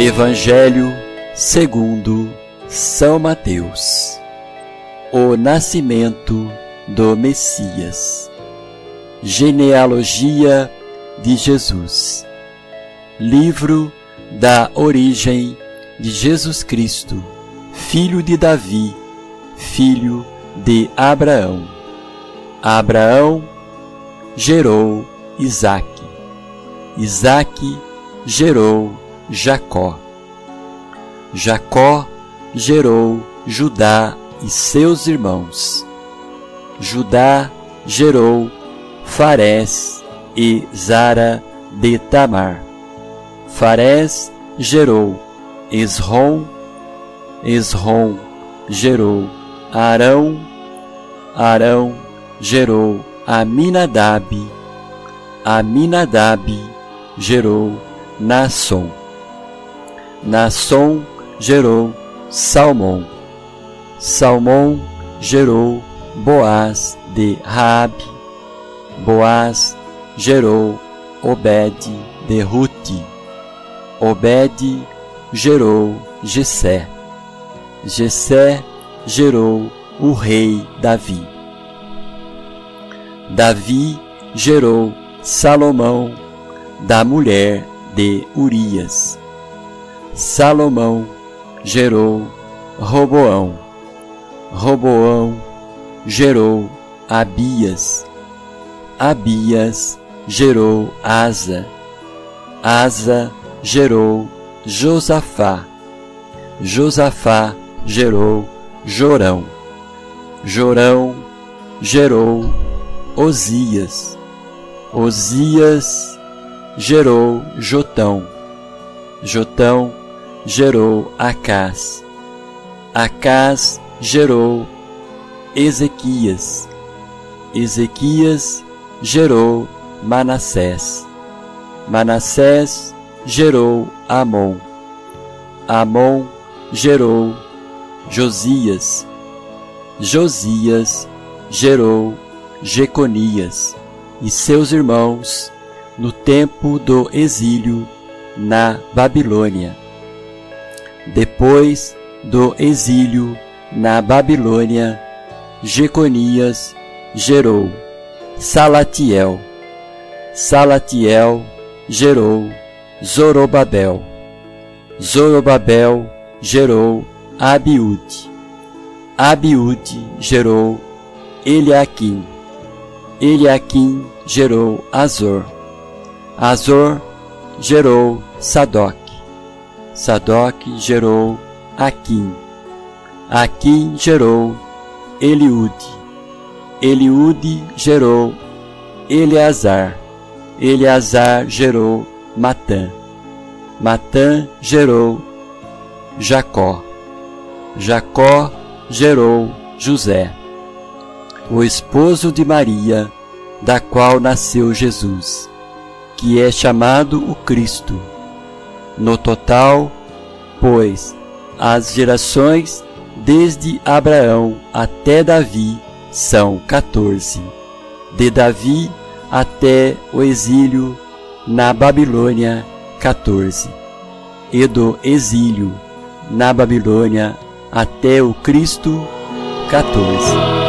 Evangelho segundo São Mateus. O nascimento do Messias. Genealogia de Jesus. Livro da origem de Jesus Cristo, filho de Davi, filho de Abraão. Abraão gerou Isaque. Isaque gerou Jacó. Jacó gerou Judá e seus irmãos. Judá gerou Farés e Zara de Tamar. Farés gerou Esrom, Esrom gerou Arão, Arão gerou Aminadab, Aminadab gerou Nasson. Nasson gerou Salmão. Salmão gerou Boaz de Raabe. Boaz gerou Obed de Ruti. Obed gerou Jessé. Jessé gerou o rei Davi. Davi gerou Salomão da mulher de Urias. Salomão gerou Roboão. Roboão gerou Abias. Abias gerou Asa. Asa gerou Josafá. Josafá gerou Jorão. Jorão gerou Osias. Osias gerou Jotão. Jotão gerou Acás. Acás gerou Ezequias. Ezequias gerou Manassés. Manassés gerou Amon. Amon gerou Josias. Josias gerou Jeconias e seus irmãos no tempo do exílio na Babilônia. Depois do exílio na Babilônia, Jeconias gerou Salatiel. Salatiel gerou Zorobabel. Zorobabel gerou Abiúde. Abiúde gerou Eliaquim. Eliaquim gerou Azor. Azor gerou Sadoc. Sadoc gerou Aquim. Aquim gerou Eliude. Eliude gerou Eleazar. Eleazar gerou Matã. Matã gerou Jacó. Jacó gerou José, o esposo de Maria, da qual nasceu Jesus, que é chamado o Cristo. No total, pois, as gerações desde Abraão até Davi são 14. De Davi até o exílio na Babilônia, 14. E do exílio na Babilônia até o Cristo, 14.